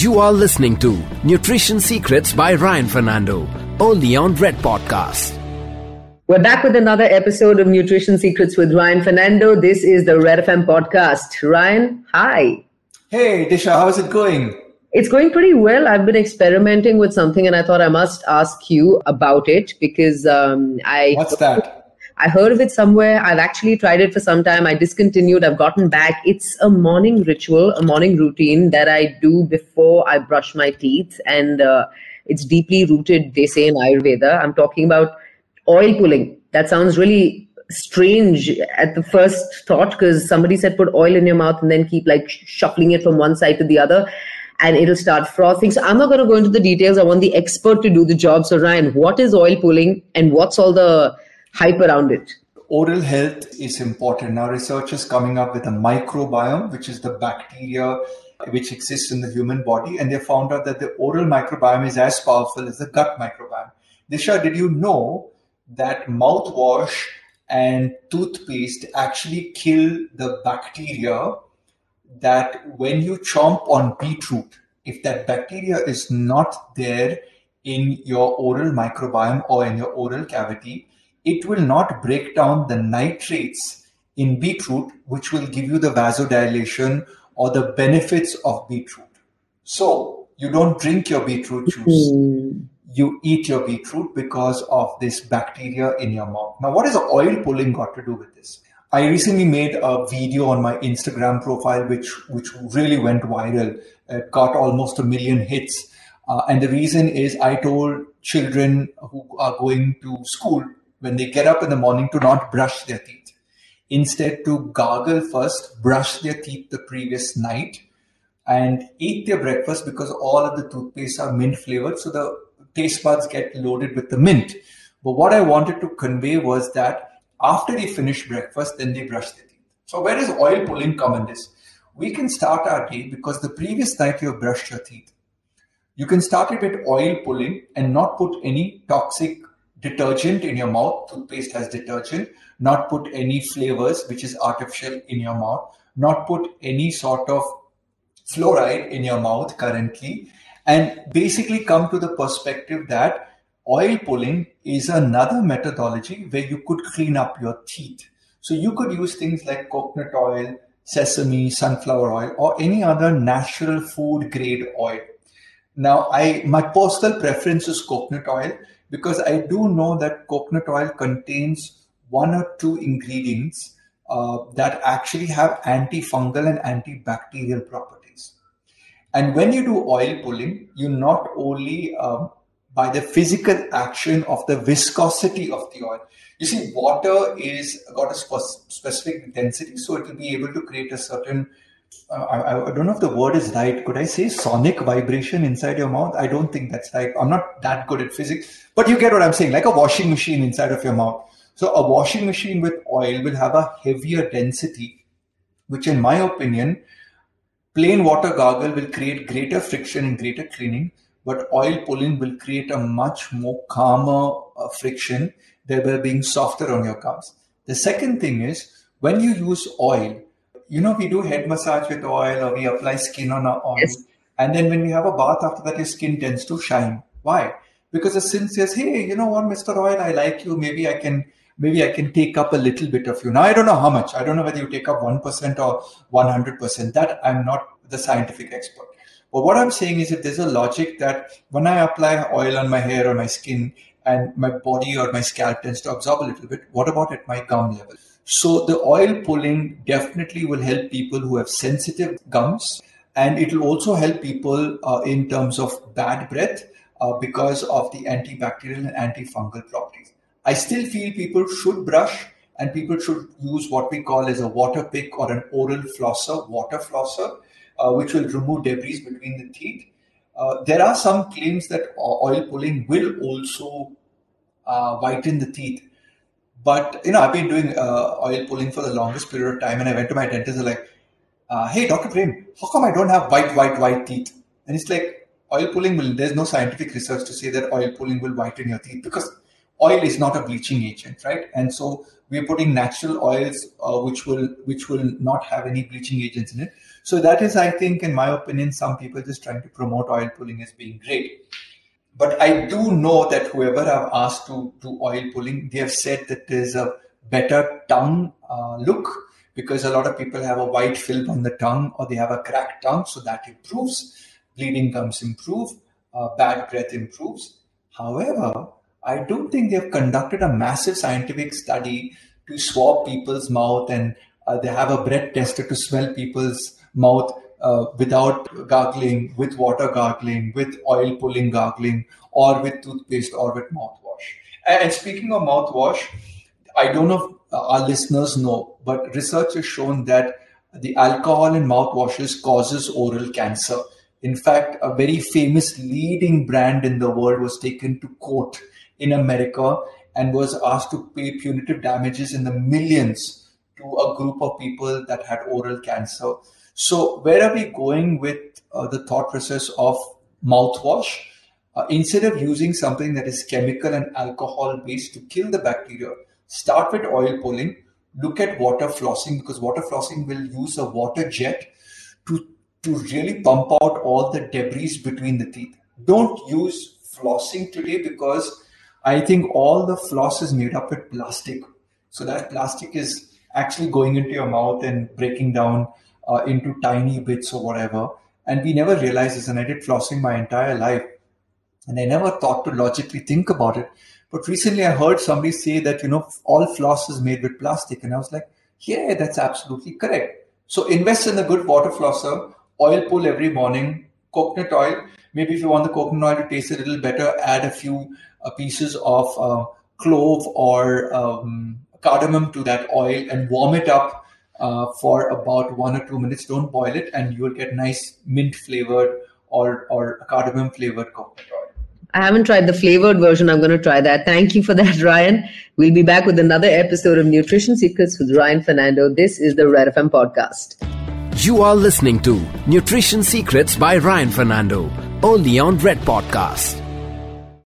You are listening to Nutrition Secrets by Ryan Fernando, only on Red Podcast. We're back with another episode of Nutrition Secrets with Ryan Fernando. This is the Red FM podcast. Ryan, hi. Hey, Disha, how's it going? It's going pretty well. I've been experimenting with something and I thought I must ask you about it because um, I. What's that? I heard of it somewhere. I've actually tried it for some time. I discontinued. I've gotten back. It's a morning ritual, a morning routine that I do before I brush my teeth. And uh, it's deeply rooted, they say, in Ayurveda. I'm talking about oil pulling. That sounds really strange at the first thought because somebody said put oil in your mouth and then keep like shuffling it from one side to the other and it'll start frothing. So I'm not going to go into the details. I want the expert to do the job. So Ryan, what is oil pulling and what's all the hype around it? Oral health is important. Now, research is coming up with a microbiome, which is the bacteria which exists in the human body, and they found out that the oral microbiome is as powerful as the gut microbiome. Disha, did you know that mouthwash and toothpaste actually kill the bacteria that when you chomp on beetroot, if that bacteria is not there in your oral microbiome or in your oral cavity, it will not break down the nitrates in beetroot, which will give you the vasodilation or the benefits of beetroot. So you don't drink your beetroot juice. Mm. You eat your beetroot because of this bacteria in your mouth. Now, what has oil pulling got to do with this? I recently made a video on my Instagram profile, which which really went viral. It got almost a million hits, uh, and the reason is I told children who are going to school when they get up in the morning to not brush their teeth. Instead, to gargle first, brush their teeth the previous night, and eat their breakfast because all of the toothpaste are mint flavored. So the taste buds get loaded with the mint. But what I wanted to convey was that after they finish breakfast, then they brush their teeth. So where does oil pulling come in this? We can start our day because the previous night you have brushed your teeth. You can start it with oil pulling and not put any toxic detergent in your mouth. Toothpaste has detergent. Not put any flavors, which is artificial, in your mouth. Not put any sort of fluoride in your mouth currently. And basically come to the perspective that oil pulling is another methodology where you could clean up your teeth. So you could use things like coconut oil, sesame, sunflower oil, or any other natural food grade oil. Now, I my personal preference is coconut oil because I do know that coconut oil contains one or two ingredients uh, that actually have antifungal and antibacterial properties. And when you do oil pulling, you not only um, by the physical action of the viscosity of the oil. You see, water is got a spe- specific density, so it will be able to create a certain I, I, don't know if the word is right. Could I say sonic vibration inside your mouth? I don't think that's right. I'm not that good at physics, but you get what I'm saying, like a washing machine inside of your mouth. So a washing machine with oil will have a heavier density, which in my opinion, plain water gargle will create greater friction and greater cleaning, but oil pulling will create a much more calmer uh, friction, thereby being softer on your gums. The second thing is when you use oil, you know, we do head massage with oil or we apply skin on our oil. Yes. And then when we have a bath after that, your skin tends to shine. Why? Because the skin says, hey, you know what, Mr. Oil, I like you. Maybe I can maybe I can take up a little bit of you. Now I don't know how much. I don't know whether you take up 1% or 100%. That I'm not the scientific expert. But what I'm saying is if there's a logic that when I apply oil on my hair or my skin and my body or my scalp tends to absorb a little bit, what about at my gum level? So the oil pulling definitely will help people who have sensitive gums, and it will also help people uh, in terms of bad breath uh, because of the antibacterial and antifungal properties. I still feel people should brush and people should use what we call as a water pick or an oral flosser, water flosser, uh, which will remove debris between the teeth. Uh, there are some claims that oil pulling will also uh, whiten the teeth but you know, I've been doing uh, oil pulling for the longest period of time, and I went to my dentist and like, uh, "Hey, Doctor Prem, how come I don't have white, white, white teeth?" And it's like oil pulling will. There's no scientific research to say that oil pulling will whiten your teeth because oil is not a bleaching agent, right? And so we're putting natural oils uh, which will which will not have any bleaching agents in it. So that is, I think, in my opinion, some people just trying to promote oil pulling as being great. But I do know that whoever I've asked to do oil pulling, they have said that there's a better tongue uh, look because a lot of people have a white film on the tongue or they have a cracked tongue, so that improves. Bleeding gums improve, uh, bad breath improves. However, I don't think they've conducted a massive scientific study to swab people's mouth and uh, they have a breath tester to smell people's mouth uh, without gargling, with water gargling, with oil pulling gargling, or with toothpaste or with mouthwash. And speaking of mouthwash, I don't know if uh, our listeners know, but research has shown that the alcohol in mouthwashes causes oral cancer. In fact, a very famous leading brand in the world was taken to court in America and was asked to pay punitive damages in the millions to a group of people that had oral cancer. So, where are we going with uh, the thought process of mouthwash? Uh, instead of using something that is chemical and alcohol based to kill the bacteria, start with oil pulling. Look at water flossing because water flossing will use a water jet to, to really pump out all the debris between the teeth. Don't use flossing today because I think all the floss is made up with plastic. So that plastic is actually going into your mouth and breaking down uh, into tiny bits or whatever. And we never realized this. And I did flossing my entire life. And I never thought to logically think about it. But recently I heard somebody say that, you know, all floss is made with plastic. And I was like, yeah, that's absolutely correct. So invest in a good water flosser, oil pull every morning, coconut oil. Maybe if you want the coconut oil to taste a little better, add a few uh, pieces of uh, clove or um, cardamom to that oil and warm it up uh, for about one or two minutes. Don't boil it, and you will get nice mint flavored or or cardamom flavored coconut oil. I haven't tried the flavored version. I'm going to try that. Thank you for that, Ryan. We'll be back with another episode of Nutrition Secrets with Ryan Fernando. This is the Red FM podcast. You are listening to Nutrition Secrets by Ryan Fernando, only on Red Podcast.